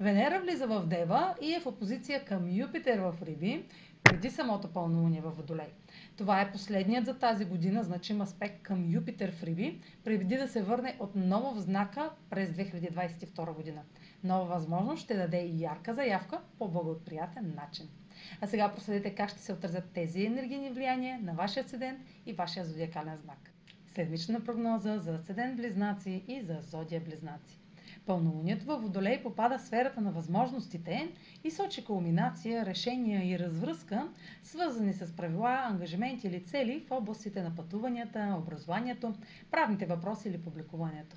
Венера влиза в Дева и е в опозиция към Юпитер в Риби, преди самото пълнолуние във Водолей. Това е последният за тази година значим аспект към Юпитер в Риби, преди да се върне отново в знака през 2022 година. Нова възможност ще даде и ярка заявка по благоприятен начин. А сега проследете как ще се отразят тези енергийни влияния на вашия седент и вашия зодиакален знак. Седмична прогноза за седент близнаци и за зодия близнаци. Пълнолунието във Водолей попада в сферата на възможностите и сочи кулминация, решения и развръзка, свързани с правила, ангажименти или цели в областите на пътуванията, образованието, правните въпроси или публикуването.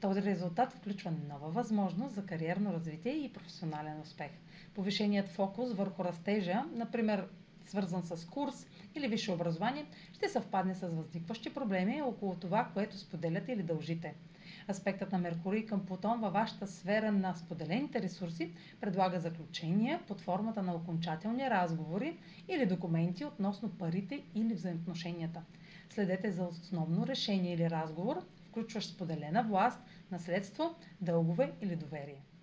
Този резултат включва нова възможност за кариерно развитие и професионален успех. Повишеният фокус върху растежа, например свързан с курс или висше образование, ще съвпадне с възникващи проблеми около това, което споделяте или дължите. Аспектът на Меркурий към Плутон във вашата сфера на споделените ресурси предлага заключения под формата на окончателни разговори или документи относно парите или взаимоотношенията. Следете за основно решение или разговор, включващ споделена власт, наследство, дългове или доверие.